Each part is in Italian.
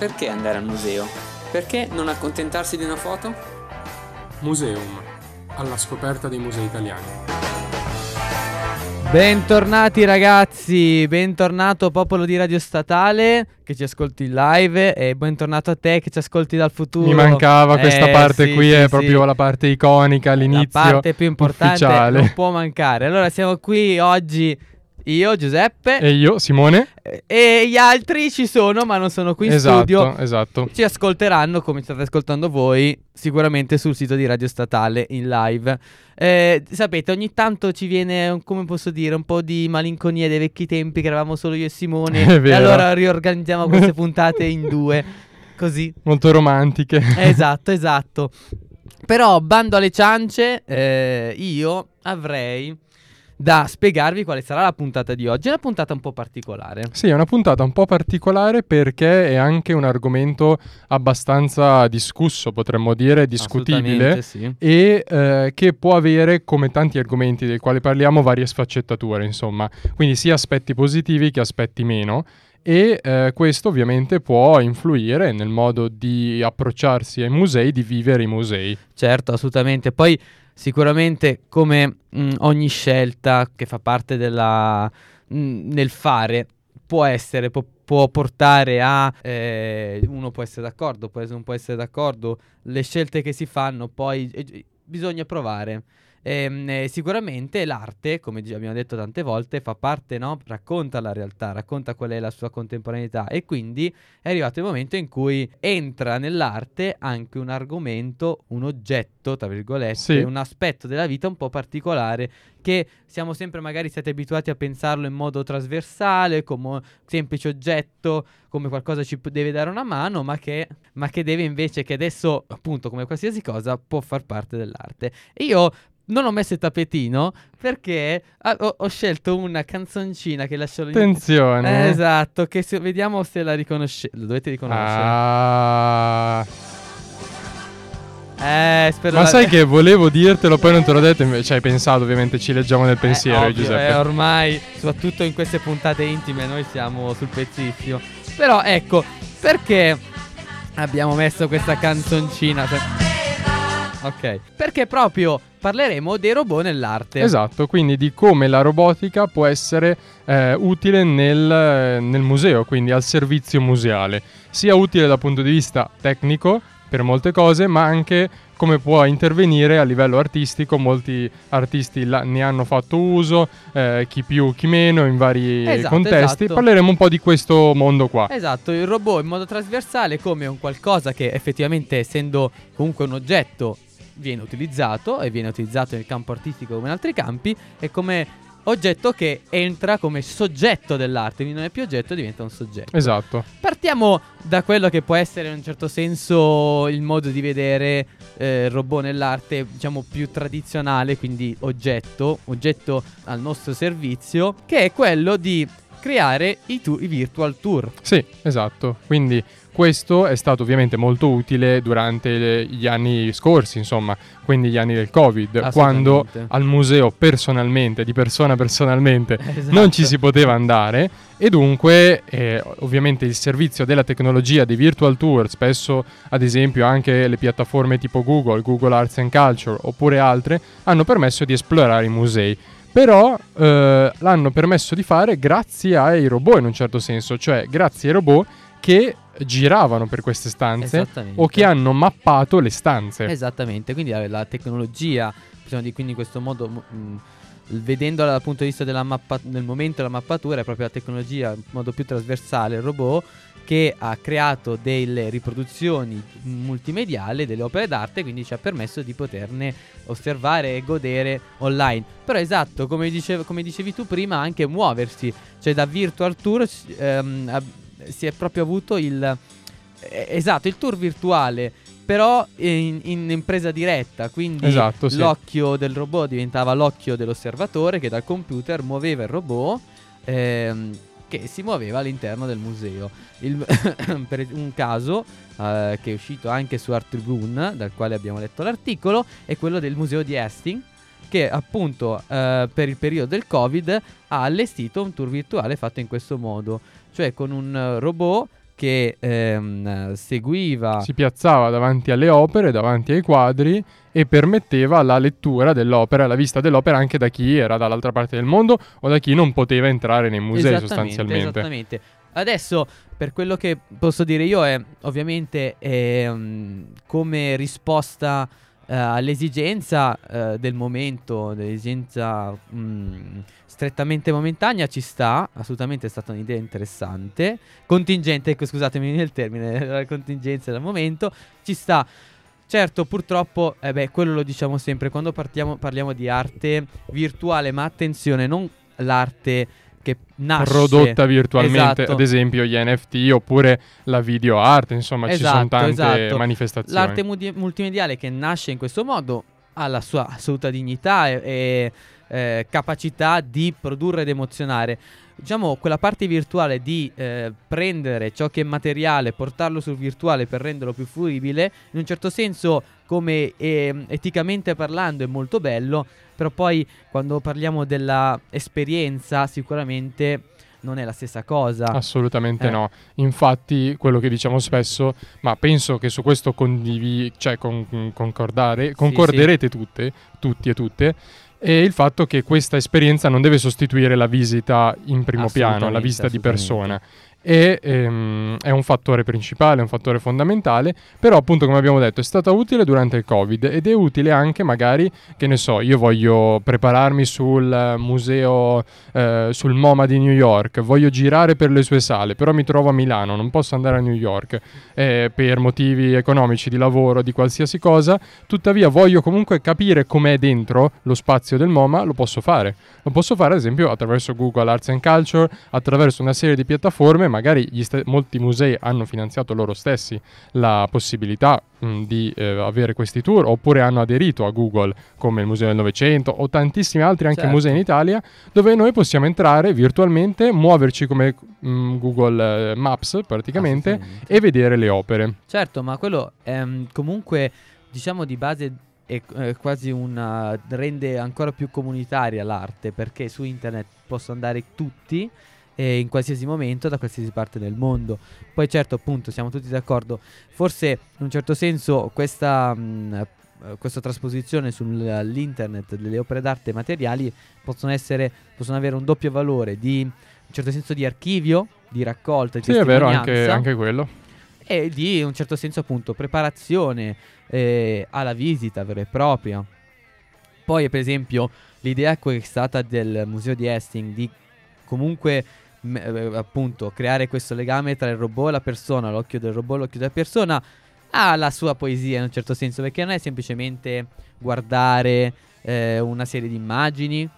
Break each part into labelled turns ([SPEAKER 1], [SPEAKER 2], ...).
[SPEAKER 1] perché andare al museo? Perché non accontentarsi di una foto?
[SPEAKER 2] Museum, alla scoperta dei musei italiani.
[SPEAKER 3] Bentornati ragazzi, bentornato popolo di Radio Statale che ci ascolti in live e bentornato a te che ci ascolti dal futuro.
[SPEAKER 2] Mi mancava questa
[SPEAKER 3] Eh,
[SPEAKER 2] parte
[SPEAKER 3] sì,
[SPEAKER 2] qui,
[SPEAKER 3] sì,
[SPEAKER 2] è
[SPEAKER 3] sì.
[SPEAKER 2] proprio la parte iconica, l'inizio.
[SPEAKER 3] La parte più importante
[SPEAKER 2] ufficiale.
[SPEAKER 3] non può mancare. Allora siamo qui oggi io, Giuseppe,
[SPEAKER 2] E io, Simone?
[SPEAKER 3] e, gli altri ci sono ma non sono qui in
[SPEAKER 2] esatto,
[SPEAKER 3] studio.
[SPEAKER 2] esatto.
[SPEAKER 3] Ci ascolteranno come state ascoltando voi sicuramente sul sito di Radio Statale in live. Eh, sapete, ogni tanto ci viene, come posso dire, un po' di malinconia dei vecchi tempi che eravamo solo io e Simone. E allora riorganizziamo queste puntate in due. Così.
[SPEAKER 2] Molto romantiche.
[SPEAKER 3] esatto, esatto. Però, bando alle ciance, eh, io avrei da spiegarvi quale sarà la puntata di oggi. È una puntata un po' particolare.
[SPEAKER 2] Sì, è una puntata un po' particolare perché è anche un argomento abbastanza discusso, potremmo dire, discutibile.
[SPEAKER 3] Sì.
[SPEAKER 2] e eh, che può avere, come tanti argomenti dei quali parliamo, varie sfaccettature, insomma, quindi sia aspetti positivi che aspetti meno. E eh, questo ovviamente può influire nel modo di approcciarsi ai musei, di vivere i musei.
[SPEAKER 3] Certo, assolutamente. Poi sicuramente come mh, ogni scelta che fa parte della mh, nel fare può essere può, può portare a eh, uno può essere d'accordo, poi non può essere d'accordo, le scelte che si fanno poi eh, bisogna provare. Ehm, eh, sicuramente l'arte, come abbiamo detto tante volte, fa parte, no? racconta la realtà, racconta qual è la sua contemporaneità e quindi è arrivato il momento in cui entra nell'arte anche un argomento, un oggetto, tra virgolette,
[SPEAKER 2] Sì.
[SPEAKER 3] un aspetto della vita un po' particolare che siamo sempre magari stati abituati a pensarlo in modo trasversale, come un semplice oggetto, come qualcosa ci deve dare una mano, ma che, ma che deve invece, che adesso appunto come qualsiasi cosa può far parte dell'arte. E io non ho messo il tappetino perché ah, ho, ho scelto una canzoncina che lascio lì.
[SPEAKER 2] Attenzione!
[SPEAKER 3] Eh, esatto, che se, vediamo se la riconoscete. Lo dovete riconoscere.
[SPEAKER 2] Ah,
[SPEAKER 3] Eh, spero
[SPEAKER 2] ma
[SPEAKER 3] la-
[SPEAKER 2] sai che volevo dirtelo, poi non te l'ho detto, invece hai pensato, ovviamente ci leggiamo nel pensiero,
[SPEAKER 3] Eh, ovvio,
[SPEAKER 2] Giuseppe.
[SPEAKER 3] eh, ormai, soprattutto in queste puntate intime, noi siamo sul pezzissimo. Però ecco, perché abbiamo messo questa canzoncina? Ok, perché proprio parleremo dei robot nell'arte.
[SPEAKER 2] Esatto, quindi di come la robotica può essere eh, utile nel, nel museo, quindi al servizio museale, sia utile dal punto di vista tecnico per molte cose, ma anche come può intervenire a livello artistico, molti artisti la- ne hanno fatto uso, eh, chi più, chi meno, in vari
[SPEAKER 3] Esatto,
[SPEAKER 2] contesti.
[SPEAKER 3] esatto.
[SPEAKER 2] Parleremo un po' di questo mondo qua.
[SPEAKER 3] Esatto, il robot in modo trasversale come un qualcosa che effettivamente essendo comunque un oggetto viene utilizzato e viene utilizzato nel campo artistico come in altri campi e come oggetto che entra come soggetto dell'arte, quindi non è più oggetto, diventa un soggetto.
[SPEAKER 2] Esatto.
[SPEAKER 3] Partiamo da quello che può essere in un certo senso il modo di vedere eh, il robot nell'arte, diciamo più tradizionale, quindi oggetto, oggetto al nostro servizio, che è quello di creare i, tu- i virtual tour.
[SPEAKER 2] Sì, esatto. Quindi questo è stato ovviamente molto utile durante gli anni scorsi, insomma, quindi gli anni del Covid, quando al museo personalmente, di persona personalmente,
[SPEAKER 3] Esatto.
[SPEAKER 2] non ci si poteva andare e dunque eh, ovviamente il servizio della tecnologia dei virtual tour, spesso ad esempio anche le piattaforme tipo Google, Google Arts and Culture oppure altre, hanno permesso di esplorare i musei. Però eh, l'hanno permesso di fare grazie ai robot in un certo senso, cioè grazie ai robot che giravano per queste stanze o che hanno mappato le stanze.
[SPEAKER 3] Esattamente, quindi la, la tecnologia, possiamo dire quindi in questo modo, mh, vedendola dal punto di vista della mappa- del momento della mappatura, è proprio la tecnologia in modo più trasversale, il robot, che ha creato delle riproduzioni multimediali delle opere d'arte, quindi ci ha permesso di poterne osservare e godere online. Però esatto, come, dicev- come dicevi tu prima, anche muoversi, cioè da virtual tour ehm, si è proprio avuto il... eh, esatto, il tour virtuale però in, in impresa diretta, quindi
[SPEAKER 2] Esatto, sì.
[SPEAKER 3] l'occhio del robot diventava l'occhio dell'osservatore che dal computer muoveva il robot ehm, che si muoveva all'interno del museo. Il- per un caso eh, che è uscito anche su Art Tribune, dal quale abbiamo letto l'articolo, è quello del museo di Hastings che appunto eh, per il periodo del Covid ha allestito un tour virtuale fatto in questo modo, cioè con un robot che ehm, seguiva
[SPEAKER 2] Si piazzava davanti alle opere, davanti ai quadri e permetteva la lettura dell'opera, la vista dell'opera anche da chi era dall'altra parte del mondo o da chi non poteva entrare nei musei
[SPEAKER 3] Esattamente,
[SPEAKER 2] sostanzialmente.
[SPEAKER 3] Esattamente. Adesso, per quello che posso dire io, è ovviamente ehm, come risposta eh, all'esigenza eh, del momento, dell'esigenza mh, strettamente momentanea, ci sta. Assolutamente è stata un'idea interessante. Contingente, ecco, scusatemi il termine, la contingenza del momento, ci sta. Certo, purtroppo, eh beh, quello lo diciamo sempre, quando partiamo- parliamo di arte virtuale, ma attenzione, non l'arte che nasce
[SPEAKER 2] prodotta virtualmente,
[SPEAKER 3] Esatto.
[SPEAKER 2] ad esempio gli NFT oppure la video art, insomma ci sono
[SPEAKER 3] Esatto,
[SPEAKER 2] tante
[SPEAKER 3] esatto.
[SPEAKER 2] manifestazioni.
[SPEAKER 3] L'arte mudi- multimediale che nasce in questo modo ha la sua assoluta dignità e, e, eh, capacità di produrre ed emozionare. Diciamo, quella parte virtuale di eh, prendere ciò che è materiale, portarlo sul virtuale per renderlo più fruibile, in un certo senso, come ehm, eticamente parlando, è molto bello, però poi quando parliamo della esperienza, sicuramente non è la stessa cosa.
[SPEAKER 2] Assolutamente
[SPEAKER 3] Eh.
[SPEAKER 2] no. Infatti, quello che diciamo spesso, ma penso che su questo condivi- cioè con- concordare, concorderete tutte, tutti e tutte, è il fatto che questa esperienza non deve sostituire la visita in primo piano, la visita di persona. E ehm, è un fattore principale, un fattore fondamentale, però appunto come abbiamo detto è stata utile durante il Covid ed è utile anche magari, che ne so, io voglio prepararmi sul museo, eh, sul MoMA di New York, voglio girare per le sue sale, però mi trovo a Milano, non posso andare a New York eh, per motivi economici, di lavoro, di qualsiasi cosa, tuttavia voglio comunque capire com'è dentro lo spazio del MoMA, lo posso fare. Lo posso fare ad esempio attraverso Google Arts and Culture, attraverso una serie di piattaforme, magari ste- molti musei hanno finanziato loro stessi la possibilità mh, di eh, avere questi tour oppure hanno aderito a Google come il Museo del Novecento o tantissimi altri anche
[SPEAKER 3] Certo.
[SPEAKER 2] musei in Italia dove noi possiamo entrare virtualmente, muoverci come mh, Google eh, Maps praticamente e vedere le opere.
[SPEAKER 3] Certo, ma quello è mm, comunque, diciamo di base, è quasi una. rende ancora più comunitaria l'arte perché su internet possono andare tutti in qualsiasi momento da qualsiasi parte del mondo. Poi, certo, appunto, siamo tutti d'accordo. Forse in un certo senso questa. mm, eh, questa trasposizione sull'internet delle opere d'arte materiali possono essere possono avere un doppio valore di un certo senso di archivio di raccolta di
[SPEAKER 2] Sì, è vero, anche, anche quello.
[SPEAKER 3] e di in un certo senso appunto preparazione eh, alla visita vera e propria. Poi per esempio l'idea che è stata del museo di Hastings di comunque eh, appunto creare questo legame tra il robot e la persona, l'occhio del robot e l'occhio della persona ha la sua poesia in un certo senso perché non è semplicemente guardare eh, una serie di immagini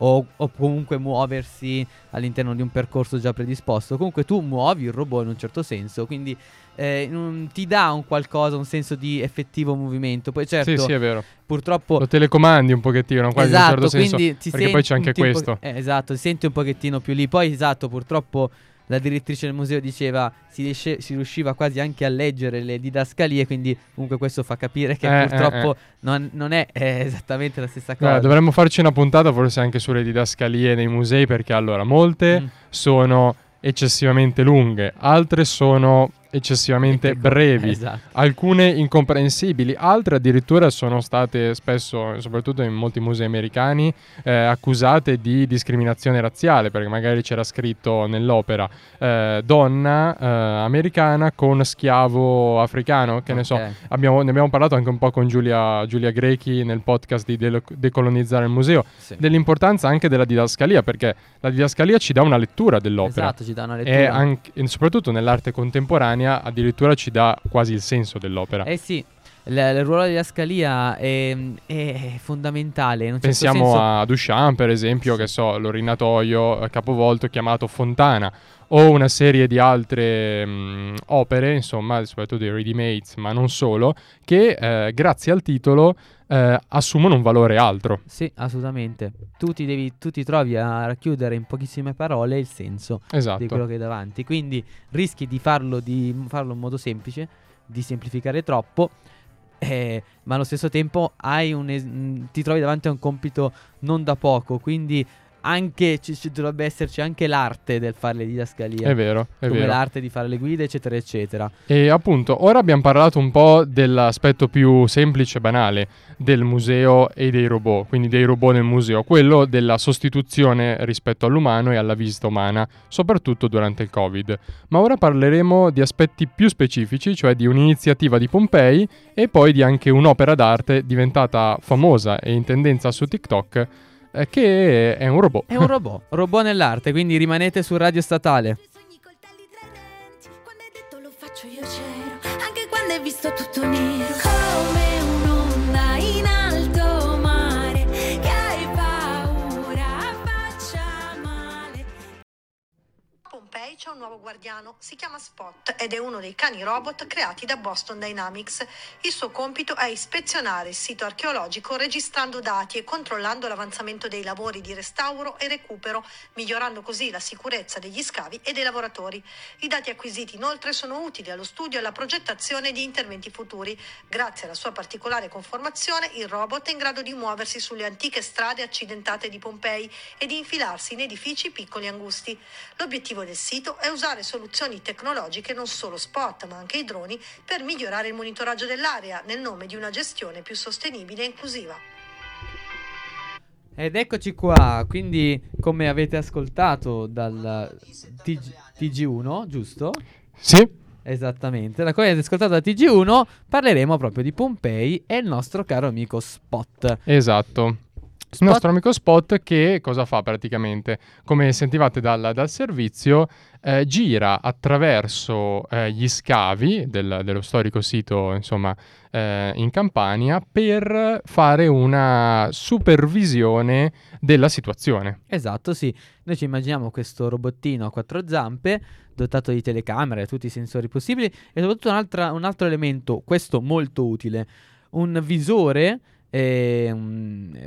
[SPEAKER 3] o, o comunque muoversi all'interno di un percorso già predisposto. Comunque tu muovi il robot in un certo senso, quindi eh, un- ti dà un qualcosa, un senso di effettivo movimento. Poi certo,
[SPEAKER 2] Sì, sì, è vero.
[SPEAKER 3] purtroppo...
[SPEAKER 2] Lo telecomandi un pochettino, quasi in un
[SPEAKER 3] esatto,
[SPEAKER 2] certo senso.
[SPEAKER 3] quindi ti
[SPEAKER 2] perché poi c'è anche
[SPEAKER 3] un po-
[SPEAKER 2] questo.
[SPEAKER 3] eh, esatto, ti senti un pochettino più lì. Poi esatto, purtroppo la direttrice del museo diceva si, riesce- si riusciva quasi anche a leggere le didascalie, quindi comunque questo fa capire che
[SPEAKER 2] Eh, eh,
[SPEAKER 3] purtroppo Non, non è eh, esattamente la stessa cosa.
[SPEAKER 2] Guarda, dovremmo farci una puntata forse anche sulle didascalie nei musei perché allora molte
[SPEAKER 3] Mm.
[SPEAKER 2] sono eccessivamente lunghe, altre sono eccessivamente
[SPEAKER 3] Ecco,
[SPEAKER 2] brevi.
[SPEAKER 3] Esatto.
[SPEAKER 2] Alcune incomprensibili, altre addirittura sono state spesso, soprattutto in molti musei americani, eh, accusate di discriminazione razziale, perché magari c'era scritto nell'opera eh, donna eh, americana con schiavo africano, che ne so. Abbiamo- ne abbiamo parlato anche un po' con Giulia, Giulia Grechi nel podcast di Decolonizzare il museo,
[SPEAKER 3] Sì.
[SPEAKER 2] dell'importanza anche della didascalia, perché la didascalia ci dà una lettura dell'opera.
[SPEAKER 3] Esatto, ci dà una
[SPEAKER 2] E,
[SPEAKER 3] lettura.
[SPEAKER 2] anche- e soprattutto nell'arte contemporanea addirittura ci dà quasi il senso dell'opera.
[SPEAKER 3] Eh sì, l- il ruolo della scalia è, è fondamentale. Certo
[SPEAKER 2] Pensiamo
[SPEAKER 3] senso-
[SPEAKER 2] a Duchamp, per esempio, che so, l'orinatoio eh, capovolto chiamato Fontana, o una serie di altre mh, opere, insomma, soprattutto dei ready-mades, ma non solo, che eh, grazie al titolo eh, assumono un valore altro.
[SPEAKER 3] Sì, assolutamente. Tu ti, devi, tu ti trovi a racchiudere in pochissime parole il senso di quello
[SPEAKER 2] Esatto.
[SPEAKER 3] che hai davanti. Quindi rischi di farlo, di farlo in modo semplice, di semplificare troppo, eh, ma allo stesso tempo hai un es- ti trovi davanti a un compito non da poco. Quindi anche ci, ci dovrebbe esserci anche l'arte del fare le didascalie.
[SPEAKER 2] È vero, è
[SPEAKER 3] come
[SPEAKER 2] vero.
[SPEAKER 3] l'arte di fare le guide, eccetera, eccetera.
[SPEAKER 2] E appunto, ora abbiamo parlato un po' dell'aspetto più semplice e banale del museo e dei robot, quindi dei robot nel museo, quello della sostituzione rispetto all'umano e alla visita umana, soprattutto durante il Covid. Ma ora parleremo di aspetti più specifici, cioè di un'iniziativa di Pompei e poi di anche un'opera d'arte diventata famosa e in tendenza su TikTok, eh, che è un robot.
[SPEAKER 3] È un robot, robot nell'arte, quindi rimanete su Radio Statale.
[SPEAKER 4] Quando hai detto lo faccio io c'ero Anche quando hai visto tutto nero
[SPEAKER 5] c'è un nuovo guardiano, si chiama Spot ed è uno dei cani robot creati da Boston Dynamics. Il suo compito è ispezionare il sito archeologico registrando dati e controllando l'avanzamento dei lavori di restauro e recupero, migliorando così la sicurezza degli scavi e dei lavoratori. I dati acquisiti inoltre sono utili allo studio e alla progettazione di interventi futuri. Grazie alla sua particolare conformazione, il robot è in grado di muoversi sulle antiche strade accidentate di Pompei e di infilarsi in edifici piccoli e angusti. L'obiettivo del sito è usare soluzioni tecnologiche, non solo spot, ma anche i droni, per migliorare il monitoraggio dell'area nel nome di una gestione più sostenibile e inclusiva.
[SPEAKER 3] Ed eccoci qua, quindi come avete ascoltato dal TG TG1, giusto?
[SPEAKER 2] Sì,
[SPEAKER 3] Esattamente, da come avete ascoltato da TG1 parleremo proprio di Pompei e il nostro caro amico Spot.
[SPEAKER 2] esatto.
[SPEAKER 3] Spot-
[SPEAKER 2] Il nostro amico Spot che cosa fa praticamente? Come sentivate dal, dal servizio, eh, gira attraverso eh, gli scavi del- dello storico sito insomma, eh, in Campania per fare una supervisione della situazione.
[SPEAKER 3] Esatto, sì. Noi ci immaginiamo questo robottino a quattro zampe, dotato di telecamere, tutti i sensori possibili e soprattutto un altro elemento, questo molto utile, un visore, eh,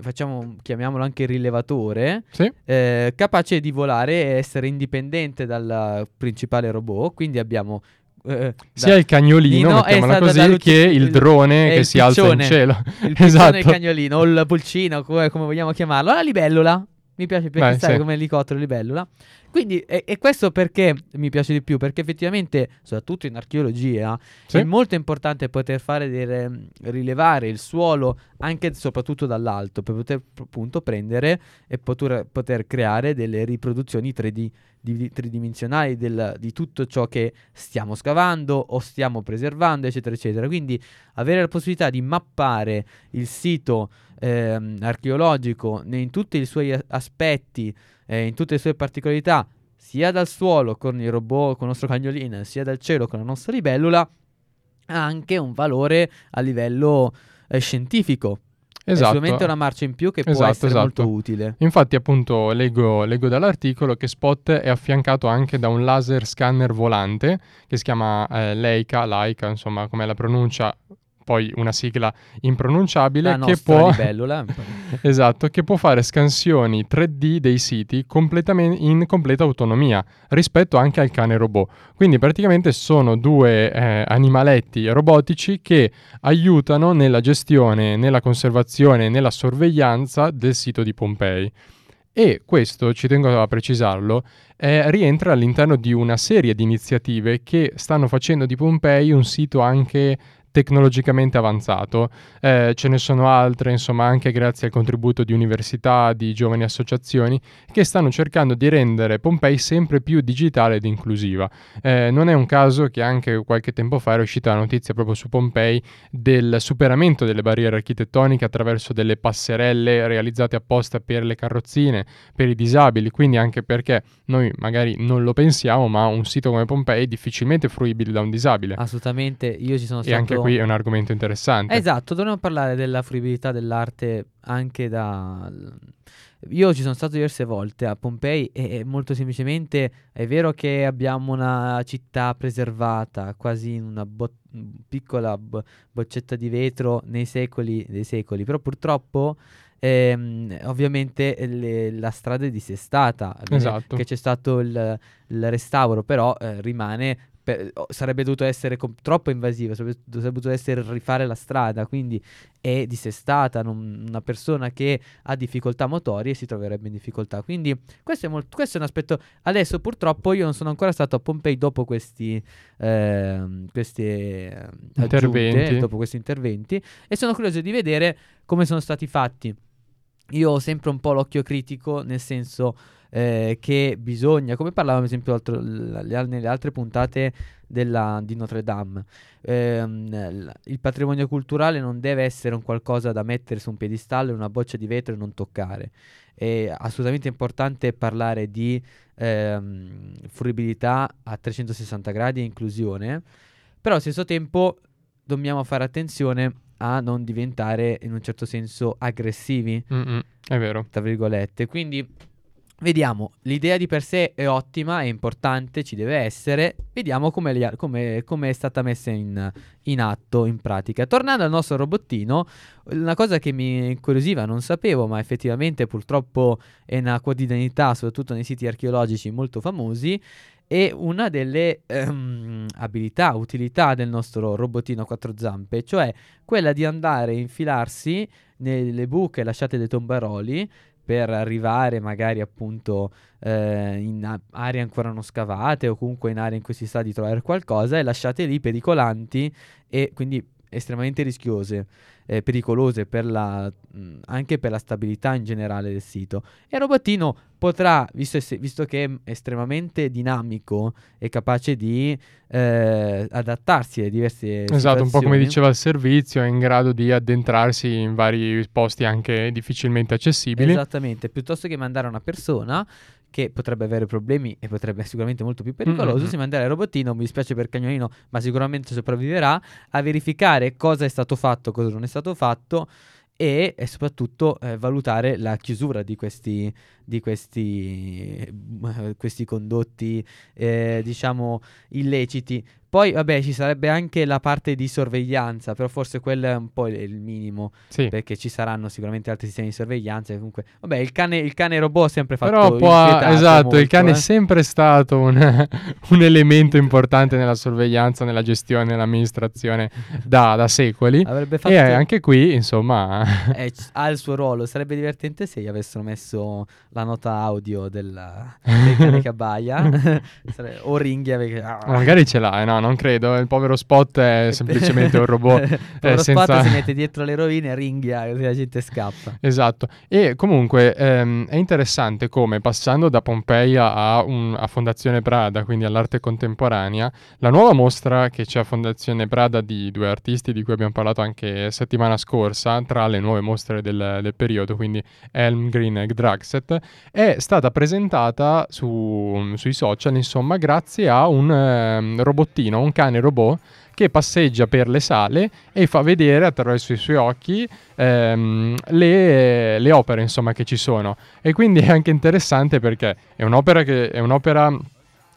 [SPEAKER 3] facciamo, chiamiamolo anche rilevatore,
[SPEAKER 2] Sì?
[SPEAKER 3] eh, capace di volare e essere indipendente dal principale robot. Quindi abbiamo... eh,
[SPEAKER 2] Sia
[SPEAKER 3] da-
[SPEAKER 2] il cagnolino,
[SPEAKER 3] Nino,
[SPEAKER 2] mettiamola
[SPEAKER 3] esatto,
[SPEAKER 2] così, che il
[SPEAKER 3] il-
[SPEAKER 2] drone
[SPEAKER 3] è
[SPEAKER 2] che
[SPEAKER 3] il
[SPEAKER 2] si alza in
[SPEAKER 3] piccione.
[SPEAKER 2] cielo.
[SPEAKER 3] il piccione
[SPEAKER 2] esatto.
[SPEAKER 3] il cagnolino, o il pulcino, come, come vogliamo chiamarlo, la libellula. Mi piace sai,
[SPEAKER 2] sì.
[SPEAKER 3] come elicottero libellula. Quindi, e, e questo perché mi piace di più? Perché effettivamente, soprattutto in archeologia,
[SPEAKER 2] Sì.
[SPEAKER 3] è molto importante poter fare delle- rilevare il suolo anche e soprattutto dall'alto, per poter appunto prendere e poter, poter creare delle riproduzioni 3D di- tridimensionali del- di tutto ciò che stiamo scavando o stiamo preservando, eccetera, eccetera. Quindi avere la possibilità di mappare il sito ehm, archeologico in tutti i suoi aspetti, eh, in tutte le sue particolarità, sia dal suolo con il robot, con il nostro cagnolino, sia dal cielo con la nostra libellula, ha anche un valore a livello eh, scientifico. È
[SPEAKER 2] Esatto.
[SPEAKER 3] sicuramente una marcia in più che può
[SPEAKER 2] Esatto,
[SPEAKER 3] essere
[SPEAKER 2] esatto.
[SPEAKER 3] molto utile.
[SPEAKER 2] Infatti, appunto, leggo, leggo dall'articolo che Spot è affiancato anche da un laser scanner volante che si chiama eh, Leica, Laika, insomma, come la pronuncia, poi una sigla impronunciabile che può. Esatto, che può fare scansioni 3D dei siti completamente in completa autonomia rispetto anche al cane robot. Quindi praticamente sono due eh, animaletti robotici che aiutano nella gestione, nella conservazione, nella sorveglianza del sito di Pompei. E questo, ci tengo a precisarlo, eh, rientra all'interno di una serie di iniziative che stanno facendo di Pompei un sito anche tecnologicamente avanzato. Eh, ce ne sono altre, insomma, anche grazie al contributo di università, di giovani associazioni, che stanno cercando di rendere Pompei sempre più digitale ed inclusiva. Eh, non è un caso che anche qualche tempo fa era uscita la notizia proprio su Pompei del superamento delle barriere architettoniche attraverso delle passerelle realizzate apposta per le carrozzine, per i disabili, quindi anche perché noi magari non lo pensiamo, ma un sito come Pompei è difficilmente fruibile da un disabile.
[SPEAKER 3] Assolutamente, io ci sono stato...
[SPEAKER 2] qui è un argomento interessante.
[SPEAKER 3] Esatto, dovremmo parlare della fruibilità dell'arte anche da... Io ci sono stato diverse volte a Pompei e molto semplicemente è vero che abbiamo una città preservata, quasi in una bo- piccola bo- boccetta di vetro nei secoli dei secoli, però purtroppo ehm, ovviamente le- la strada è dissestata,
[SPEAKER 2] Esatto.
[SPEAKER 3] che c'è stato il, il restauro, però eh, rimane per- sarebbe dovuto essere com- troppo invasiva, sarebbe, sarebbe dovuto essere rifare la strada, quindi è dissestata, non- una persona che ha difficoltà motorie si troverebbe in difficoltà. Quindi questo è, molt- questo è un aspetto. Adesso purtroppo io non sono ancora stato a Pompei dopo questi, ehm, queste ehm, aggiunte, dopo questi interventi e sono curioso di vedere come sono stati fatti. Io ho sempre un po' l'occhio critico, nel senso eh, che bisogna, come parlavamo ad esempio altro- l- al- nelle altre puntate della- di Notre Dame, ehm, l- il patrimonio culturale non deve essere un qualcosa da mettere su un piedistallo, una boccia di vetro e non toccare. È assolutamente importante parlare di ehm, fruibilità a 360 gradi e inclusione, però allo stesso tempo dobbiamo fare attenzione a non diventare in un certo senso aggressivi
[SPEAKER 2] Mm-mm, è vero.
[SPEAKER 3] tra virgolette. Quindi vediamo, l'idea di per sé è ottima, è importante, ci deve essere. Vediamo come, è stata messa in, in atto, in pratica. Tornando al nostro robottino, una cosa che mi incuriosiva, non sapevo, ma effettivamente purtroppo è una quotidianità, soprattutto nei siti archeologici molto famosi. E una delle ehm, abilità, utilità del nostro robottino a quattro zampe, cioè quella di andare a infilarsi nelle buche lasciate dai tombaroli per arrivare magari appunto eh, in aree ancora non scavate o comunque in aree in cui si sa di trovare qualcosa e lasciate lì pericolanti e quindi estremamente rischiose, eh, pericolose per la, mh, anche per la stabilità in generale del sito. E il robottino potrà, visto, esse- visto che è estremamente dinamico e capace di eh, adattarsi alle diverse
[SPEAKER 2] Esatto, un po' come
[SPEAKER 3] situazioni,
[SPEAKER 2] diceva il servizio, è in grado di addentrarsi in vari posti anche difficilmente accessibili.
[SPEAKER 3] Esattamente, piuttosto che mandare una persona che potrebbe avere problemi e potrebbe essere sicuramente molto più pericoloso,
[SPEAKER 2] Mm-mm.
[SPEAKER 3] si manderà il robottino, mi dispiace per cagnolino, ma sicuramente sopravviverà, a verificare cosa è stato fatto, cosa non è stato fatto e, e soprattutto eh, valutare la chiusura di questi, di questi, eh, questi condotti, eh, diciamo, illeciti. Poi, vabbè, ci sarebbe anche la parte di sorveglianza, però forse quello è un po' il- il minimo
[SPEAKER 2] Sì.
[SPEAKER 3] perché ci saranno sicuramente altri sistemi di sorveglianza. e Comunque, vabbè, il cane, il cane robot ha sempre fatto
[SPEAKER 2] Però può, esatto,
[SPEAKER 3] molto,
[SPEAKER 2] il cane
[SPEAKER 3] eh.
[SPEAKER 2] è sempre stato un, un elemento importante nella sorveglianza, nella gestione, nell'amministrazione da, da secoli.
[SPEAKER 3] Avrebbe fatto
[SPEAKER 2] E anche qui, insomma,
[SPEAKER 3] eh, ha il suo ruolo. Sarebbe divertente se gli avessero messo la nota audio della, del cane che abbaia o ringhia perché
[SPEAKER 2] magari ce l'ha, eh, no, non credo. Il povero spot è semplicemente un robot.
[SPEAKER 3] Lo
[SPEAKER 2] eh, senza-
[SPEAKER 3] spot si mette dietro le rovine, ringhia così la gente scappa.
[SPEAKER 2] Esatto, e comunque ehm, è interessante come passando da Pompeia a, un- a Fondazione Prada, quindi all'arte contemporanea, la nuova mostra che c'è a Fondazione Prada di due artisti di cui abbiamo parlato anche settimana scorsa, tra le nuove mostre del, del periodo, quindi Elm, Green e Draxet, è stata presentata su- sui social, insomma, grazie a un ehm, robottino, un cane robot che passeggia per le sale e fa vedere attraverso i suoi occhi ehm, le, le opere insomma che ci sono. E quindi è anche interessante perché è un'opera che è un'opera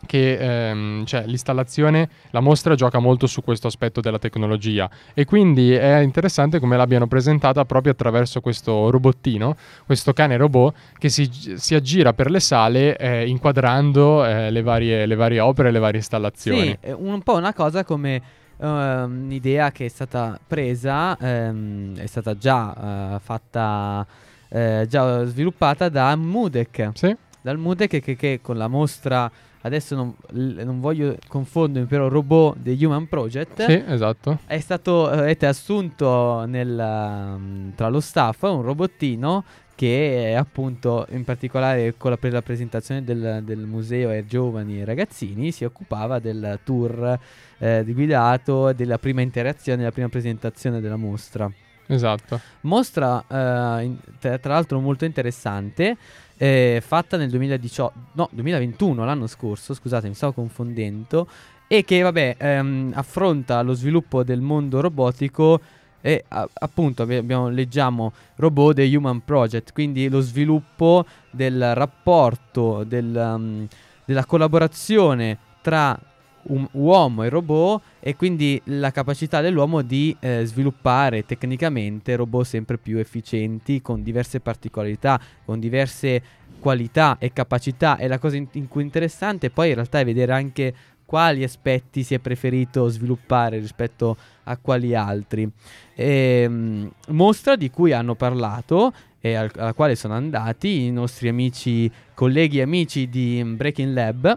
[SPEAKER 2] che ehm, cioè, l'installazione, la mostra gioca molto su questo aspetto della tecnologia e quindi è interessante come l'abbiano presentata proprio attraverso questo robottino, questo cane robot che si, si aggira per le sale eh, inquadrando eh, le, varie, le varie opere, le varie installazioni.
[SPEAKER 3] Sì, un po' una cosa come ehm, un'idea che è stata presa, ehm, è stata già eh, fatta, eh, già sviluppata da Mudek.
[SPEAKER 2] Sì?
[SPEAKER 3] Dal Mudek che, che con la mostra, adesso non, l- non voglio confondermi, però robot The Human Project.
[SPEAKER 2] Sì, esatto.
[SPEAKER 3] È stato eh, avete assunto nel, um, tra lo staff un robottino che è appunto in particolare con la, per la presentazione del, del museo ai giovani e ragazzini si occupava del tour eh, di guidato della prima interazione, della prima presentazione della mostra.
[SPEAKER 2] Esatto.
[SPEAKER 3] Mostra eh, in- tra l'altro molto interessante, eh, fatta nel 2018, no, 2021, l'anno scorso, scusate, mi stavo confondendo, e che vabbè ehm, affronta lo sviluppo del mondo robotico e a- appunto abbi- abbiamo, leggiamo Robot The Human Project, quindi lo sviluppo del rapporto, del, um, della collaborazione tra un uomo e robot e quindi la capacità dell'uomo di eh, sviluppare tecnicamente robot sempre più efficienti con diverse particolarità, con diverse qualità e capacità e la cosa in, in cui interessante poi in realtà è vedere anche quali aspetti si è preferito sviluppare rispetto a quali altri. Ehm, mostra di cui hanno parlato e al- alla quale sono andati i nostri amici, colleghi e amici di Breaking Lab,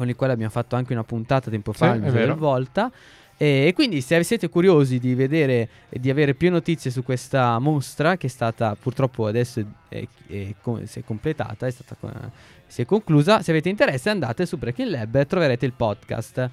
[SPEAKER 3] con il quale abbiamo fatto anche una puntata tempo fa
[SPEAKER 2] Sì, è
[SPEAKER 3] Museo del. Volta. E quindi se siete curiosi di vedere e di avere più notizie su questa mostra che è stata purtroppo adesso è, è co- si è completata, è stata, si è conclusa, se avete interesse andate su Breaking Lab e troverete il podcast.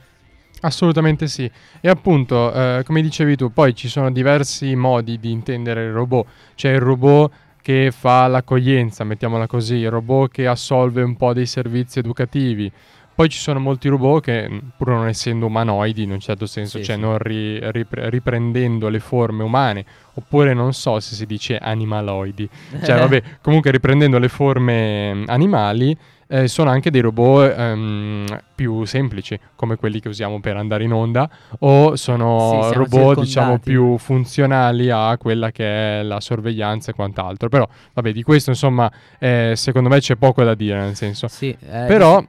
[SPEAKER 2] Assolutamente sì. E appunto, eh, come dicevi tu, poi ci sono diversi modi di intendere il robot. C'è il robot che fa l'accoglienza, mettiamola così, il robot che assolve un po' dei servizi educativi. Poi ci sono molti robot che, pur non essendo umanoidi in un certo senso,
[SPEAKER 3] Sì,
[SPEAKER 2] cioè
[SPEAKER 3] sì.
[SPEAKER 2] non ri- ripre- riprendendo le forme umane, oppure non so se si dice animaloidi, cioè vabbè, comunque riprendendo le forme animali, eh, sono anche dei robot ehm, più semplici, come quelli che usiamo per andare in onda, o sono
[SPEAKER 3] Sì,
[SPEAKER 2] robot diciamo più funzionali a quella che è la sorveglianza e quant'altro. Però, vabbè, di questo insomma, eh, secondo me c'è poco da dire, nel senso.
[SPEAKER 3] Sì, eh,
[SPEAKER 2] Però,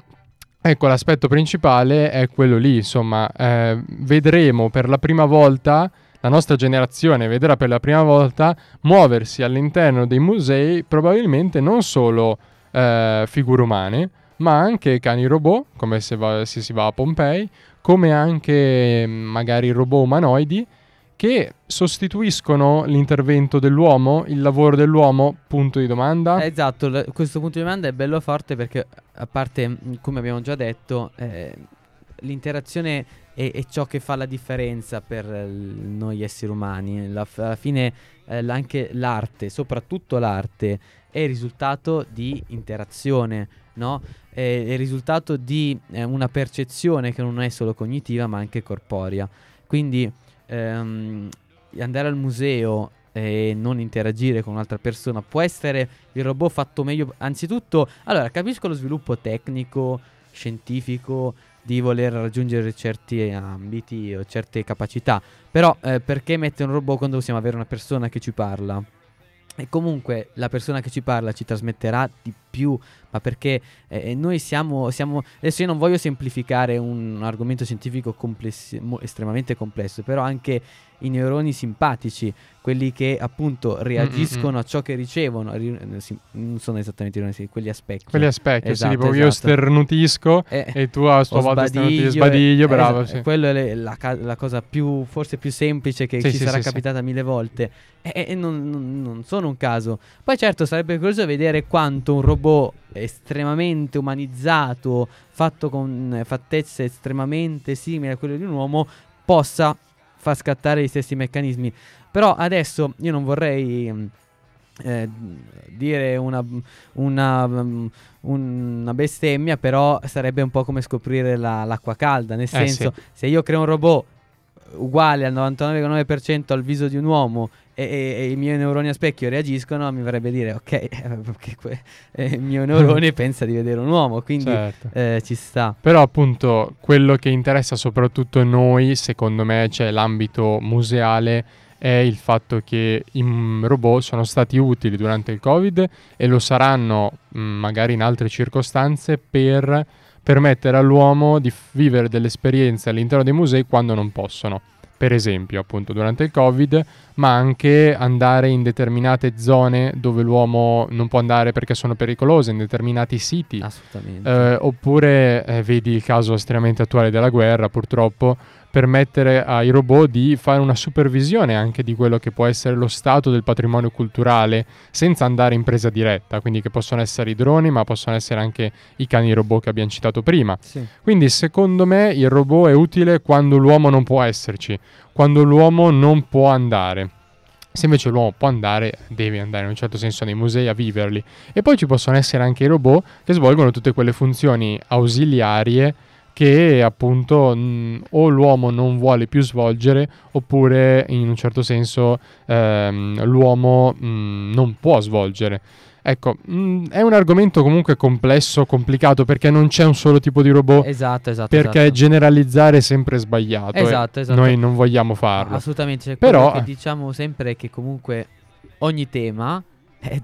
[SPEAKER 2] ecco, l'aspetto principale è quello lì, insomma, eh, vedremo per la prima volta, la nostra generazione vedrà per la prima volta muoversi all'interno dei musei probabilmente non solo eh, figure umane, ma anche cani robot, come se, va- se si va a Pompei, come anche magari robot umanoidi che sostituiscono l'intervento dell'uomo, il lavoro dell'uomo, punto di domanda.
[SPEAKER 3] Eh, Esatto, l- questo punto di domanda è bello forte perché a parte, mh, come abbiamo già detto, eh, l'interazione è, è ciò che fa la differenza per eh, l- noi esseri umani. La f- alla fine eh, anche l'arte, soprattutto l'arte, è il risultato di interazione, no? È il risultato di eh, una percezione che non è solo cognitiva ma anche corporea. Quindi ehm, andare al museo e non interagire con un'altra persona può essere il robot fatto meglio. Anzitutto, allora capisco lo sviluppo tecnico, scientifico di voler raggiungere certi ambiti o certe capacità, però eh, perché mettere un robot quando possiamo avere una persona che ci parla? E comunque la persona che ci parla ci trasmetterà di più, ma perché eh, noi siamo, siamo... Adesso io non voglio semplificare un argomento scientifico complessi- mo- estremamente complesso, però anche i neuroni simpatici, quelli che appunto reagiscono a ciò che ricevono, ri- eh, sì, non sono esattamente i neuroni, sì, quelli a specchio.
[SPEAKER 2] Quelli a specchio, sì,
[SPEAKER 3] Esatto,
[SPEAKER 2] tipo io
[SPEAKER 3] esatto.
[SPEAKER 2] sternutisco
[SPEAKER 3] Eh,
[SPEAKER 2] e tu a sua volta sternutisci,
[SPEAKER 3] sbadiglio,
[SPEAKER 2] sbadiglio,
[SPEAKER 3] eh,
[SPEAKER 2] bravo,
[SPEAKER 3] esatto,
[SPEAKER 2] sì.
[SPEAKER 3] Quello è la, la cosa più, forse più semplice che
[SPEAKER 2] Sì,
[SPEAKER 3] ci
[SPEAKER 2] sì,
[SPEAKER 3] sarà
[SPEAKER 2] sì, sì.
[SPEAKER 3] capitata mille volte. E, non- non sono un caso. Poi certo sarebbe curioso vedere quanto un robot estremamente umanizzato, fatto con fattezze estremamente simili a quelle di un uomo, possa far scattare gli stessi meccanismi. Però adesso io non vorrei... mm, eh, dire una, una, mm, una bestemmia, però sarebbe un po' come scoprire la- l'acqua calda. Nel
[SPEAKER 2] Eh,
[SPEAKER 3] senso, se io creo un robot uguale al 99,9% al viso di un uomo e, e- e i miei neuroni a specchio reagiscono, mi verrebbe dire ok, perché que- eh, il mio neurone pensa di vedere un uomo, quindi
[SPEAKER 2] Certo.
[SPEAKER 3] eh, ci sta.
[SPEAKER 2] Però appunto quello che interessa soprattutto noi, secondo me, cioè l'ambito museale, è il fatto che i mm, robot sono stati utili durante il Covid e lo saranno mm, magari in altre circostanze per permettere all'uomo di vivere delle esperienze all'interno dei musei quando non possono. Per esempio, appunto, durante il Covid, ma anche andare in determinate zone dove l'uomo non può andare perché sono pericolose, in determinati siti.
[SPEAKER 3] Assolutamente.
[SPEAKER 2] Eh, oppure eh, vedi il caso estremamente attuale della guerra, purtroppo, permettere ai robot di fare una supervisione anche di quello che può essere lo stato del patrimonio culturale senza andare in presa diretta, quindi che possono essere i droni, ma possono essere anche i cani robot che abbiamo citato prima.
[SPEAKER 3] Sì.
[SPEAKER 2] Quindi secondo me il robot è utile quando l'uomo non può esserci, quando l'uomo non può andare. Se invece l'uomo può andare, deve andare in un certo senso nei musei a viverli. E poi ci possono essere anche i robot che svolgono tutte quelle funzioni ausiliarie che appunto mh, o l'uomo non vuole più svolgere oppure in un certo senso ehm, l'uomo mh, non può svolgere. Ecco, mh, è un argomento comunque complesso, complicato perché non c'è un solo tipo di robot.
[SPEAKER 3] Esatto, esatto.
[SPEAKER 2] perché
[SPEAKER 3] esatto.
[SPEAKER 2] generalizzare è sempre sbagliato. e
[SPEAKER 3] Esatto, esatto.
[SPEAKER 2] Noi non vogliamo farlo.
[SPEAKER 3] Assolutamente, cioè,
[SPEAKER 2] Però-
[SPEAKER 3] quello che diciamo sempre è che comunque ogni tema è,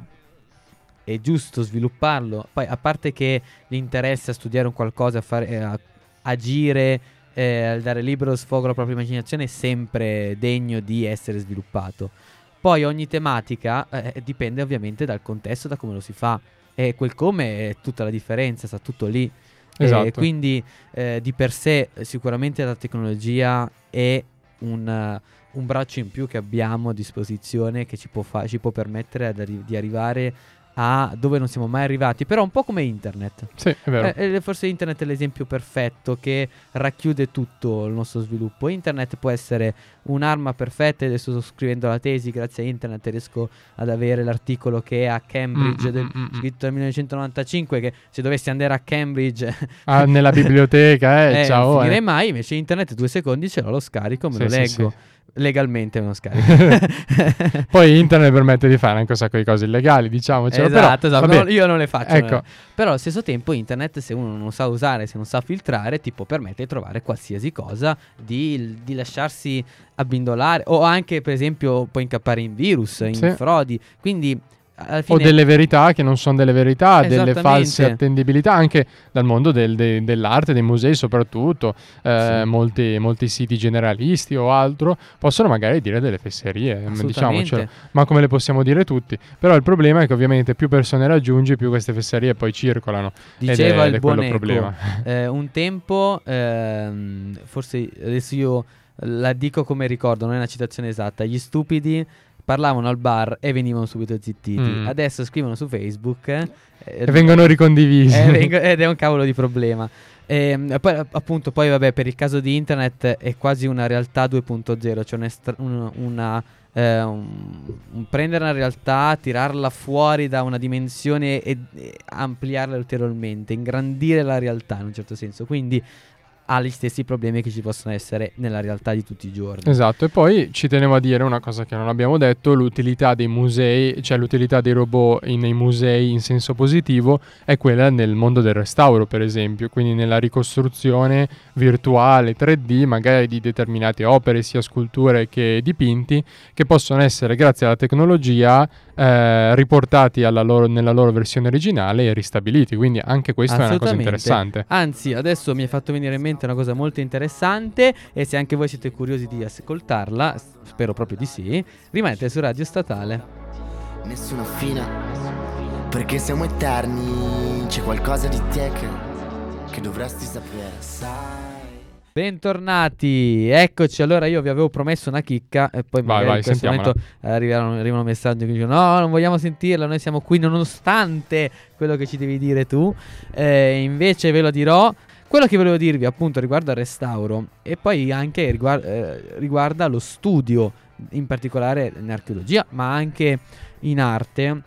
[SPEAKER 3] è giusto svilupparlo. Poi, a parte che l'interesse a studiare un qualcosa, a, fare, a agire, eh, dare libero sfogo alla propria immaginazione è sempre degno di essere sviluppato. Poi ogni tematica eh, dipende ovviamente dal contesto, da come lo si fa. E quel come è tutta la differenza, sta tutto lì. E
[SPEAKER 2] Esatto.
[SPEAKER 3] quindi eh, di per sé eh, sicuramente la tecnologia è un, eh, un braccio in più che abbiamo a disposizione che ci può, fa- ci può permettere arri- di arrivare a dove non siamo mai arrivati, però un po' come internet.
[SPEAKER 2] Sì, è vero.
[SPEAKER 3] Eh, eh, forse internet è l'esempio perfetto che racchiude tutto il nostro sviluppo. Internet può essere un'arma perfetta. Adesso sto scrivendo la tesi, grazie a internet riesco ad avere l'articolo che è a Cambridge,
[SPEAKER 2] Mm,
[SPEAKER 3] del-
[SPEAKER 2] mm, mm, mm.
[SPEAKER 3] scritto nel 1995. Che se dovessi andare a Cambridge,
[SPEAKER 2] Ah, nella biblioteca, eh,
[SPEAKER 3] eh,
[SPEAKER 2] ciao.
[SPEAKER 3] non
[SPEAKER 2] eh.
[SPEAKER 3] finirei mai. Invece internet, due secondi ce l'ho, lo scarico, me
[SPEAKER 2] Sì,
[SPEAKER 3] lo
[SPEAKER 2] sì,
[SPEAKER 3] leggo.
[SPEAKER 2] sì.
[SPEAKER 3] Legalmente me lo scarico.
[SPEAKER 2] Poi internet permette di fare anche un sacco di cose illegali, diciamocelo. però,
[SPEAKER 3] esatto, esatto. no, io non le faccio.
[SPEAKER 2] Ecco.
[SPEAKER 3] Però allo stesso tempo internet, se uno non sa usare, se non sa filtrare, ti può permettere di trovare qualsiasi cosa, di, di lasciarsi abbindolare o anche per esempio puoi incappare in virus, in
[SPEAKER 2] Sì.
[SPEAKER 3] frodi. Quindi alla
[SPEAKER 2] o
[SPEAKER 3] fine...
[SPEAKER 2] delle verità che non sono delle verità, delle false attendibilità, anche dal mondo del- de- dell'arte, dei musei soprattutto, eh,
[SPEAKER 3] Sì.
[SPEAKER 2] molti, molti siti generalisti o altro possono magari dire delle fesserie,
[SPEAKER 3] Assolutamente.
[SPEAKER 2] diciamocelo, ma come le possiamo dire tutti. Però il problema è che ovviamente più persone raggiungi, più queste fesserie poi circolano.
[SPEAKER 3] Diceva
[SPEAKER 2] ed è,
[SPEAKER 3] il
[SPEAKER 2] ed è
[SPEAKER 3] buon
[SPEAKER 2] problema.
[SPEAKER 3] eh, un tempo, ehm, forse adesso io la dico come ricordo, non è una citazione esatta, gli stupidi parlavano al bar e venivano subito zittiti.
[SPEAKER 2] Mm.
[SPEAKER 3] Adesso scrivono su Facebook eh,
[SPEAKER 2] E vengono ricondivisi.
[SPEAKER 3] eh, vengo- ed è un cavolo di problema. Ehm, poi, app- appunto, poi vabbè, per il caso di internet è quasi una realtà 2.0, cioè un'estra- un- una, eh, un- un prendere una realtà, tirarla fuori da una dimensione e, e ampliarla ulteriormente, ingrandire la realtà in un certo senso. Quindi ha gli stessi problemi che ci possono essere nella realtà di tutti i giorni.
[SPEAKER 2] Esatto, e poi ci tenevo a dire una cosa che non abbiamo detto, l'utilità dei musei, cioè l'utilità dei robot nei musei in senso positivo è quella nel mondo del restauro, per esempio, quindi nella ricostruzione virtuale 3D magari di determinate opere, sia sculture che dipinti, che possono essere grazie alla tecnologia eh, riportati alla loro- nella loro versione originale e ristabiliti, quindi anche questa è una cosa interessante.
[SPEAKER 3] Anzi, adesso mi è fatto venire in mente una cosa molto interessante e se anche voi siete curiosi di ascoltarla, spero proprio di sì, rimanete su Radio Statale.
[SPEAKER 6] Nessuna fine, perché siamo eterni, c'è qualcosa di te che, che dovresti sapere, sai.
[SPEAKER 3] Bentornati, eccoci. Allora io vi avevo promesso una chicca e poi
[SPEAKER 2] Vai,
[SPEAKER 3] magari
[SPEAKER 2] vai,
[SPEAKER 3] in questo
[SPEAKER 2] sentiamola.
[SPEAKER 3] momento arrivano, arrivano messaggi che dicono no, non vogliamo sentirla, noi siamo qui nonostante quello che ci devi dire tu. Eh, invece ve lo dirò. Quello che volevo dirvi appunto riguardo al restauro e poi anche riguar- eh, riguarda lo studio, in particolare in archeologia, ma anche in arte,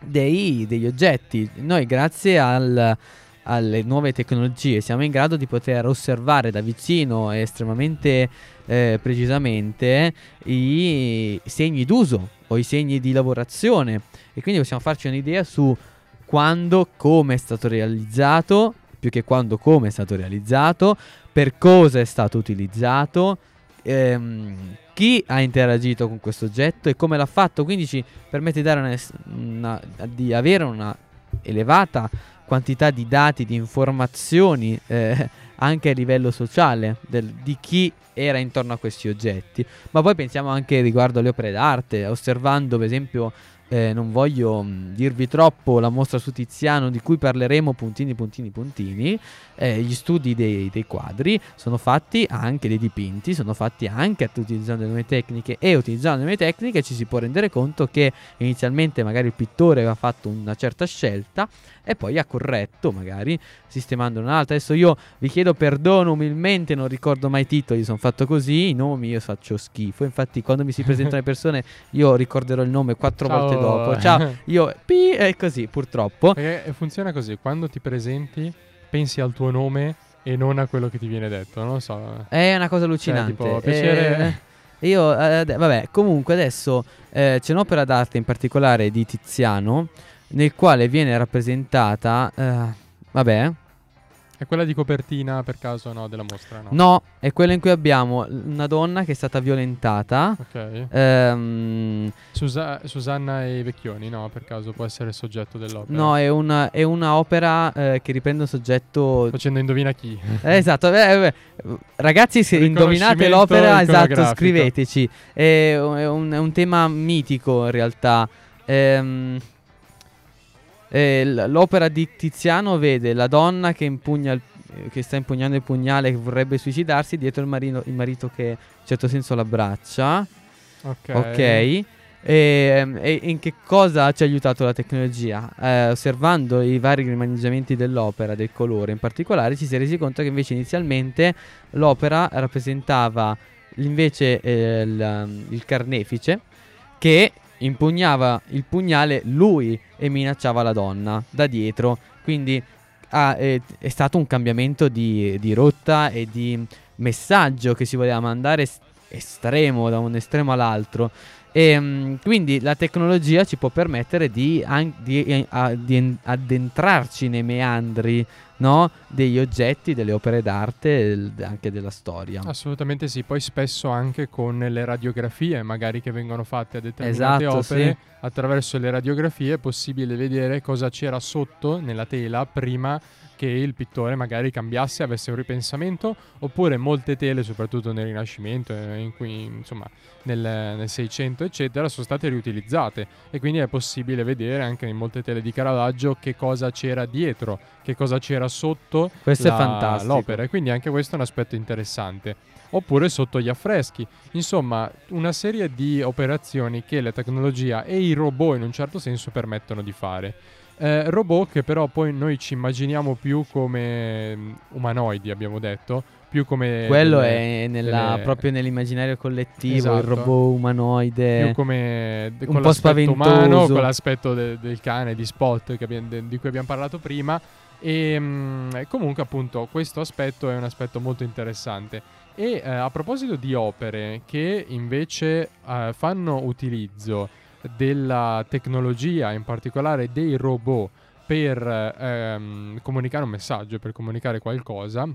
[SPEAKER 3] dei- degli oggetti. Noi grazie al- alle nuove tecnologie siamo in grado di poter osservare da vicino e estremamente eh, precisamente i segni d'uso o i segni di lavorazione e quindi possiamo farci un'idea su quando, come è stato realizzato, più che quando, come è stato realizzato, per cosa è stato utilizzato, ehm, chi ha interagito con questo oggetto e come l'ha fatto. Quindi ci permette di, una una- di avere una elevata quantità di dati, di informazioni eh, anche a livello sociale del- di chi era intorno a questi oggetti. Ma poi pensiamo anche riguardo alle opere d'arte, osservando per esempio, eh, non voglio mh, dirvi troppo, la mostra su Tiziano di cui parleremo puntini, puntini, puntini, eh, gli studi dei, dei quadri sono fatti anche dei dipinti, sono fatti anche utilizzando le nuove tecniche e utilizzando le nuove tecniche ci si può rendere conto che inizialmente magari il pittore aveva fatto una certa scelta e poi ha corretto magari sistemando un'altra. Adesso io vi chiedo perdono umilmente, non ricordo mai i titoli, sono fatto così, i nomi io faccio schifo, infatti quando mi si presentano le persone io ricorderò il nome quattro
[SPEAKER 2] Ciao.
[SPEAKER 3] volte dopo. Ciao, io pi è così purtroppo.
[SPEAKER 2] Perché funziona così, quando ti presenti pensi al tuo nome e non a quello che ti viene detto, non lo so.
[SPEAKER 3] È una cosa allucinante.
[SPEAKER 2] tipo, piacere.
[SPEAKER 3] Eh, io, eh, vabbè, comunque adesso eh, c'è un'opera d'arte in particolare di Tiziano nel quale viene rappresentata, eh, vabbè,
[SPEAKER 2] È quella di copertina per caso no, della mostra? No.
[SPEAKER 3] No, è quella in cui abbiamo una donna che è stata violentata.
[SPEAKER 2] Ok.
[SPEAKER 3] Ehm,
[SPEAKER 2] Susa- Susanna e i Vecchioni, no, per caso può essere il soggetto dell'opera.
[SPEAKER 3] no, è una, è una opera eh, che riprende un soggetto.
[SPEAKER 2] Facendo indovina chi.
[SPEAKER 3] Eh, esatto, eh, ragazzi, se indovinate l'opera, esatto, scriveteci. È, un- è un, è un tema mitico in realtà. Ehm, eh, l'opera di Tiziano vede la donna che, impugna il- che sta impugnando il pugnale che vorrebbe suicidarsi, dietro il, marino- il marito che in certo senso l'abbraccia.
[SPEAKER 2] Ok.
[SPEAKER 3] Ok. E, e in che cosa ci ha aiutato la tecnologia? Eh, osservando i vari rimaneggiamenti dell'opera, del colore in particolare, ci si è resi conto che invece inizialmente l'opera rappresentava invece eh, il, il carnefice che impugnava il pugnale lui e minacciava la donna da dietro. Quindi ha- è, è stato un cambiamento di, di rotta e di messaggio che si voleva mandare es- estremo da un estremo all'altro. E mm, quindi la tecnologia ci può permettere di, di, eh, di en- addentrarci nei meandri no? degli oggetti, delle opere d'arte, anche della storia.
[SPEAKER 2] Assolutamente sì, poi spesso anche con le radiografie magari che vengono fatte a determinate
[SPEAKER 3] Esatto,
[SPEAKER 2] opere,
[SPEAKER 3] sì.
[SPEAKER 2] attraverso le radiografie è possibile vedere cosa c'era sotto nella tela prima che il pittore magari cambiasse, avesse un ripensamento, oppure molte tele, soprattutto nel Rinascimento, eh, in cui, insomma nel, nel 600 eccetera, sono state riutilizzate e quindi è possibile vedere anche in molte tele di Caravaggio che cosa c'era dietro, che cosa c'era sotto
[SPEAKER 3] Questo è
[SPEAKER 2] la-
[SPEAKER 3] fantastico.
[SPEAKER 2] l'opera e quindi anche questo è un aspetto interessante. Oppure sotto gli affreschi. Insomma, una serie di operazioni che la tecnologia e i robot in un certo senso permettono di fare. Eh, robot che però poi noi ci immaginiamo più come mm, umanoidi, abbiamo detto, più come...
[SPEAKER 3] Quello
[SPEAKER 2] delle-
[SPEAKER 3] è nella-
[SPEAKER 2] delle-
[SPEAKER 3] proprio nell'immaginario collettivo, il
[SPEAKER 2] Esatto.
[SPEAKER 3] robot umanoide.
[SPEAKER 2] più come de-
[SPEAKER 3] un po'
[SPEAKER 2] l'aspetto umano,
[SPEAKER 3] spaventoso.
[SPEAKER 2] con l'aspetto de- del cane di Spot che abbiam- de- di cui abbiamo parlato prima. E mm, e comunque, appunto, questo aspetto è un aspetto molto interessante. E eh, a proposito di opere che invece eh, fanno utilizzo della tecnologia, in particolare dei robot, per ehm, comunicare un messaggio, per comunicare qualcosa,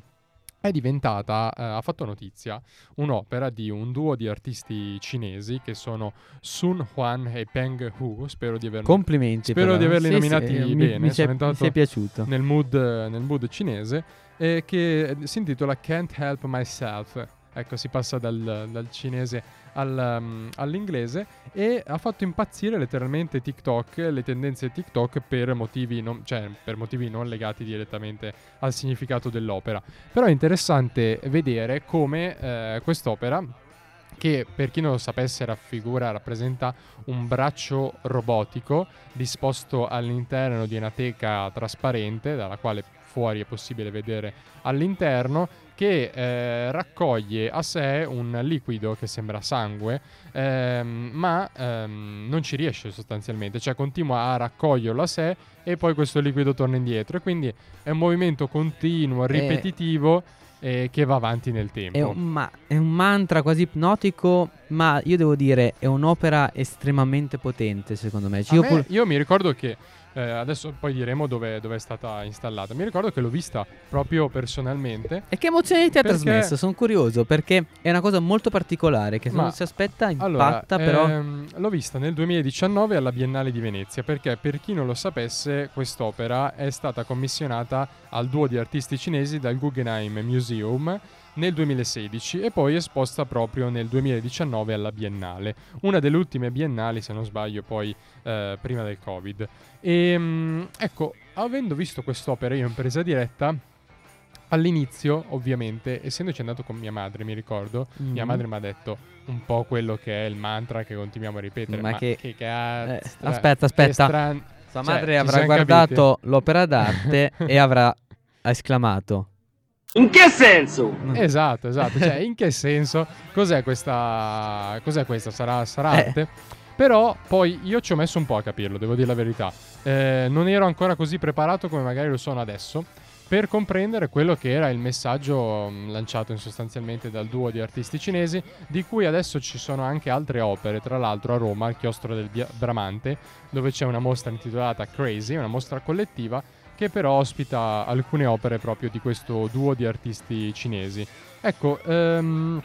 [SPEAKER 2] è diventata, eh, ha fatto notizia, un'opera di un duo di artisti cinesi che sono Sun Huan e Peng Hu. Spero di averli
[SPEAKER 3] Complimenti.
[SPEAKER 2] Spero di averli
[SPEAKER 3] Sì,
[SPEAKER 2] nominati
[SPEAKER 3] sì, mi-
[SPEAKER 2] bene,
[SPEAKER 3] Mi, è-
[SPEAKER 2] entrato
[SPEAKER 3] mi sei piaciuto.
[SPEAKER 2] nel mood, nel mood cinese, eh, che si intitola Can't Help Myself. Ecco, si passa dal, dal cinese al, um, all'inglese e ha fatto impazzire letteralmente TikTok, le tendenze TikTok per motivi non, cioè, per motivi non legati direttamente al significato dell'opera. Però è interessante vedere come eh, quest'opera che per chi non lo sapesse raffigura, rappresenta un braccio robotico disposto all'interno di una teca trasparente dalla quale fuori è possibile vedere all'interno che eh, raccoglie a sé un liquido che sembra sangue ehm, ma ehm, non ci riesce sostanzialmente cioè continua a raccoglierlo a sé e poi questo liquido torna indietro. E quindi è un movimento continuo, ripetitivo eh, che va avanti nel tempo.
[SPEAKER 3] È un, ma- è un mantra quasi ipnotico, ma io devo dire è un'opera estremamente potente secondo me. Io
[SPEAKER 2] me-
[SPEAKER 3] pur-
[SPEAKER 2] io mi ricordo che eh, adesso poi diremo dove, dove è stata installata. Mi ricordo che l'ho vista proprio personalmente.
[SPEAKER 3] E che emozioni ti ha
[SPEAKER 2] Perché-
[SPEAKER 3] trasmesso? Sono curioso perché è una cosa molto particolare che
[SPEAKER 2] Ma-
[SPEAKER 3] non si aspetta
[SPEAKER 2] Allora,
[SPEAKER 3] impatta, però
[SPEAKER 2] ehm, l'ho vista nel 2019 alla Biennale di Venezia perché per chi non lo sapesse quest'opera è stata commissionata al duo di artisti cinesi dal Guggenheim Museum nel 2016 e poi esposta proprio nel 2019 alla Biennale, una delle ultime biennali se non sbaglio poi eh, prima del Covid. E mm, ecco, avendo visto quest'opera io in presa diretta, all'inizio ovviamente, essendoci andato con mia madre mi ricordo, mia
[SPEAKER 3] Mhm.
[SPEAKER 2] madre mi ha detto un po' quello che è il mantra che continuiamo a ripetere.
[SPEAKER 3] Ma
[SPEAKER 2] Ma,
[SPEAKER 3] che-
[SPEAKER 2] che, cazzo.
[SPEAKER 3] Eh, aspetta, aspetta.
[SPEAKER 2] stran-
[SPEAKER 3] sua
[SPEAKER 2] cioè,
[SPEAKER 3] madre avrà guardato l'opera d'arte e avrà esclamato.
[SPEAKER 7] In che senso?
[SPEAKER 2] Esatto, esatto. Cioè, in che senso? Cos'è questa? Cos'è questa? Sarà, sarà
[SPEAKER 3] Eh.
[SPEAKER 2] arte? Però poi io ci ho messo un po' a capirlo, devo dire la verità. Eh, non ero ancora così preparato come magari lo sono adesso per comprendere quello che era il messaggio mh, lanciato in sostanzialmente dal duo di artisti cinesi, di cui adesso ci sono anche altre opere, tra l'altro a Roma, al chiostro del Bramante, dove c'è una mostra intitolata Crazy, una mostra collettiva che però ospita alcune opere proprio di questo duo di artisti cinesi. Ecco, ehm,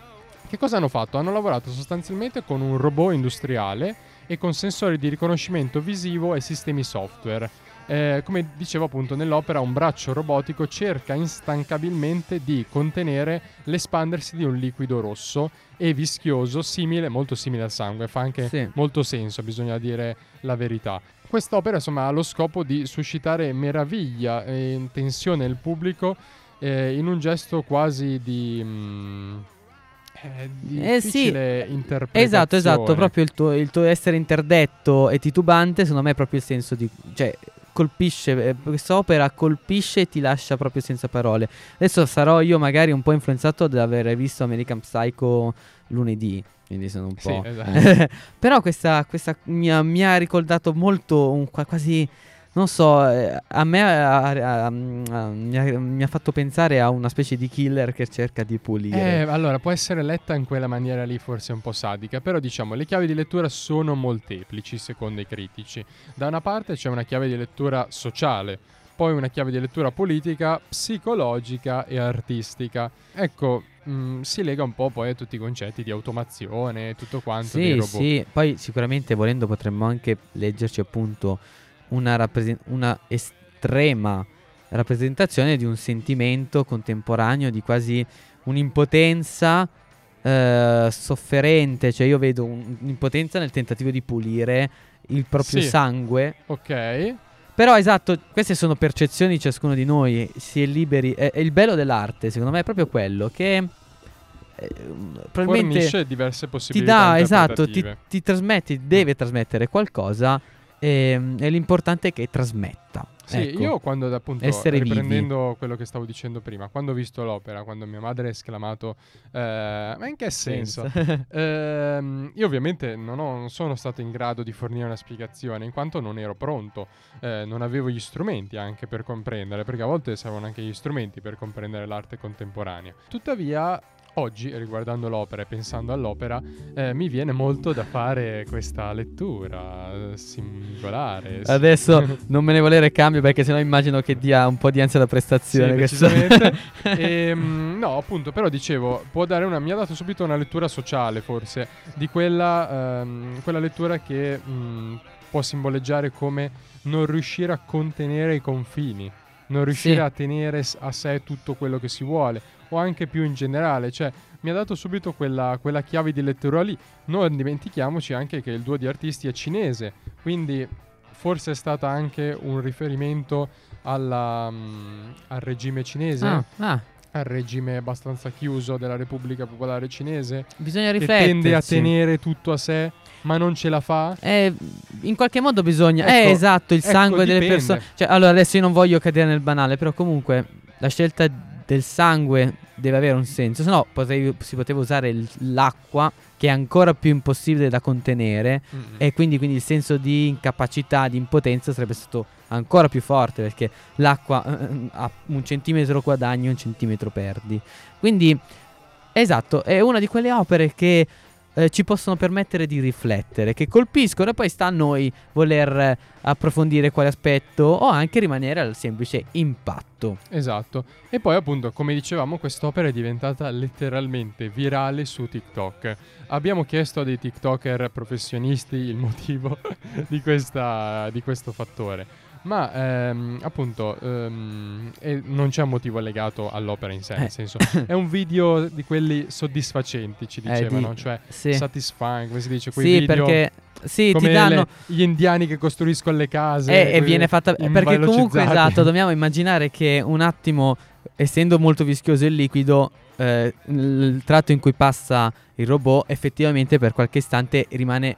[SPEAKER 2] che cosa hanno fatto? Hanno lavorato sostanzialmente con un robot industriale e con sensori di riconoscimento visivo e sistemi software. Eh, come dicevo appunto nell'opera, un braccio robotico cerca instancabilmente di contenere l'espandersi di un liquido rosso e vischioso, simile, molto simile al sangue, fa anche
[SPEAKER 3] Sì.
[SPEAKER 2] molto senso, bisogna dire la verità. Quest'opera insomma ha lo scopo di suscitare meraviglia e tensione nel pubblico eh, in un gesto quasi di... mm, eh,
[SPEAKER 3] Eh, sì. Esatto, esatto, proprio il tuo, il tuo essere interdetto e titubante, secondo me è proprio il senso di... cioè colpisce, eh, quest'opera colpisce e ti lascia proprio senza parole. Adesso sarò io magari un po' influenzato da aver visto American Psycho lunedì, quindi sono un
[SPEAKER 2] Sì,
[SPEAKER 3] po'...
[SPEAKER 2] esatto.
[SPEAKER 3] Però questa, questa mi, ha, mi ha ricordato molto un qua- quasi... Non so, eh, a me ha- ha- ha- mi, ha, mi ha fatto pensare a una specie di killer che cerca di
[SPEAKER 2] Eh,
[SPEAKER 3] pulire.
[SPEAKER 2] allora, può essere letta in quella maniera lì, forse un po' sadica, però diciamo le chiavi di lettura sono molteplici secondo i critici. Da una parte c'è una chiave di lettura sociale, poi una chiave di lettura politica, psicologica e artistica. Ecco, mh, si lega un po' poi a tutti i concetti di automazione e tutto quanto
[SPEAKER 3] Sì, sì, poi sicuramente volendo potremmo anche leggerci appunto una, rappresen- una estrema rappresentazione di un sentimento contemporaneo di quasi un'impotenza eh, sofferente, cioè io vedo un- un'impotenza nel tentativo di pulire il proprio
[SPEAKER 2] Sì.
[SPEAKER 3] sangue.
[SPEAKER 2] Ok.
[SPEAKER 3] Però esatto, queste sono percezioni di ciascuno di noi, si è liberi, è, è il bello dell'arte, secondo me è proprio quello che eh, probabilmente
[SPEAKER 2] Fornisce diverse
[SPEAKER 3] ti
[SPEAKER 2] possibilità
[SPEAKER 3] dà, esatto, ti, ti trasmetti, deve trasmettere qualcosa ehm, e l'importante è che trasmetta.
[SPEAKER 2] Sì,
[SPEAKER 3] Ecco.
[SPEAKER 2] io quando appunto
[SPEAKER 3] Essere vivi.
[SPEAKER 2] riprendendo quello che stavo dicendo prima, quando ho visto l'opera, quando mia madre ha esclamato eh, ma in che senso? Ehm, io ovviamente non, ho- non sono stato in grado di fornire una spiegazione in quanto non ero pronto, eh, non avevo gli strumenti anche per comprendere, perché a volte servono anche gli strumenti per comprendere l'arte contemporanea. Tuttavia, oggi, riguardando l'opera e pensando all'opera, eh, mi viene molto da fare questa lettura singolare.
[SPEAKER 3] Adesso non me ne volere cambio perché sennò immagino che dia un po' di ansia da prestazione.
[SPEAKER 2] Sì, decisamente. Ehm, no, appunto, però dicevo, può dare una, mi ha dato subito una lettura sociale, forse, di quella, ehm, quella lettura che mh, può simboleggiare come non riuscire a contenere i confini, non riuscire
[SPEAKER 3] Sì.
[SPEAKER 2] a tenere a sé tutto quello che si vuole, o anche più in generale, cioè mi ha dato subito quella, quella chiave di lettura lì. Non dimentichiamoci anche che il duo di artisti è cinese, quindi forse è stata anche un riferimento alla, mm, al regime cinese,
[SPEAKER 3] Ah, ah,
[SPEAKER 2] al regime abbastanza chiuso della Repubblica Popolare Cinese,
[SPEAKER 3] bisogna
[SPEAKER 2] che
[SPEAKER 3] riflettere.
[SPEAKER 2] tende a tenere tutto a sé, ma non ce la fa.
[SPEAKER 3] Eh, in qualche modo bisogna. eh,
[SPEAKER 2] Ecco,
[SPEAKER 3] esatto, il
[SPEAKER 2] ecco,
[SPEAKER 3] sangue delle
[SPEAKER 2] dipende.
[SPEAKER 3] persone. Cioè, allora adesso io non voglio cadere nel banale, però comunque la scelta del sangue deve avere un senso. Se no, potrei- si poteva usare il- l'acqua, che è ancora più impossibile da contenere.
[SPEAKER 2] Mm.
[SPEAKER 3] E quindi, quindi il senso di incapacità, di impotenza sarebbe stato ancora più forte perché l'acqua eh, a un centimetro guadagni, un centimetro perdi. Quindi, esatto, è una di quelle opere che eh, ci possono permettere di riflettere, che colpiscono e poi sta a noi voler eh, approfondire quale aspetto o anche rimanere al semplice impatto.
[SPEAKER 2] Esatto. E poi appunto, come dicevamo, quest'opera è diventata letteralmente virale su TikTok. Abbiamo chiesto a dei TikToker professionisti il motivo di, questa, di questo fattore. Ma ehm, appunto ehm, non c'è un motivo legato all'opera in sé,
[SPEAKER 3] Eh.
[SPEAKER 2] nel senso è un video di quelli soddisfacenti, ci
[SPEAKER 3] Eh,
[SPEAKER 2] dicevano,
[SPEAKER 3] di-
[SPEAKER 2] cioè
[SPEAKER 3] Sì,
[SPEAKER 2] satisfying, come si dice, quei
[SPEAKER 3] sì
[SPEAKER 2] video
[SPEAKER 3] perché sì,
[SPEAKER 2] come
[SPEAKER 3] ti danno...
[SPEAKER 2] le- gli indiani che costruiscono le case.
[SPEAKER 3] Eh, e viene fatta perché comunque esatto, dobbiamo immaginare che un attimo, essendo molto vischioso il liquido, eh, il tratto in cui passa il robot effettivamente per qualche istante rimane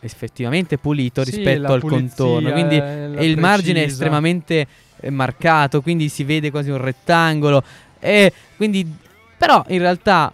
[SPEAKER 3] effettivamente pulito
[SPEAKER 2] Sì,
[SPEAKER 3] rispetto al contorno, quindi
[SPEAKER 2] eh,
[SPEAKER 3] il margine è estremamente eh, marcato, quindi si vede quasi un rettangolo e quindi però in realtà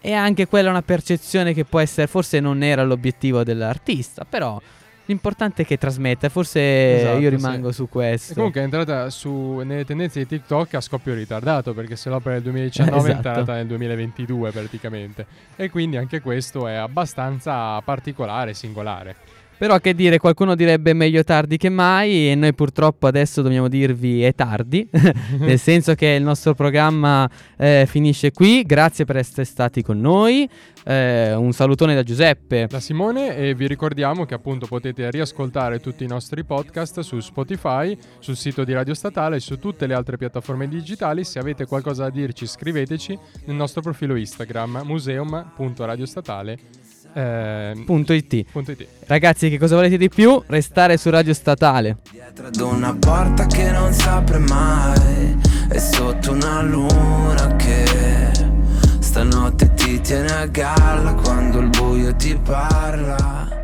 [SPEAKER 3] è anche quella una percezione che può essere forse non era l'obiettivo dell'artista, però l'importante è che trasmetta, forse
[SPEAKER 2] Esatto,
[SPEAKER 3] io
[SPEAKER 2] sì.
[SPEAKER 3] rimango su questo.
[SPEAKER 2] E comunque è entrata su, nelle tendenze di TikTok a scoppio ritardato perché se l'opera è del 2019 è
[SPEAKER 3] Esatto.
[SPEAKER 2] entrata nel 2022 praticamente. E quindi anche questo è abbastanza particolare, singolare.
[SPEAKER 3] Però che dire, qualcuno direbbe meglio tardi che mai e noi purtroppo adesso dobbiamo dirvi è tardi, nel senso che il nostro programma eh, finisce qui, grazie per essere stati con noi, eh, un salutone da Giuseppe.
[SPEAKER 2] Da Simone e vi ricordiamo che appunto potete riascoltare tutti i nostri podcast su Spotify, sul sito di Radio Statale e su tutte le altre piattaforme digitali. Se avete qualcosa da dirci scriveteci nel nostro profilo Instagram museum.radiostatale. Eh,
[SPEAKER 3] Punto .it.
[SPEAKER 2] punto it.
[SPEAKER 3] Ragazzi, che cosa volete di più? Restare su Radio Statale.
[SPEAKER 8] Dietro ad una porta che non si apre mai E sotto una luna che Stanotte ti tiene a galla Quando il buio ti parla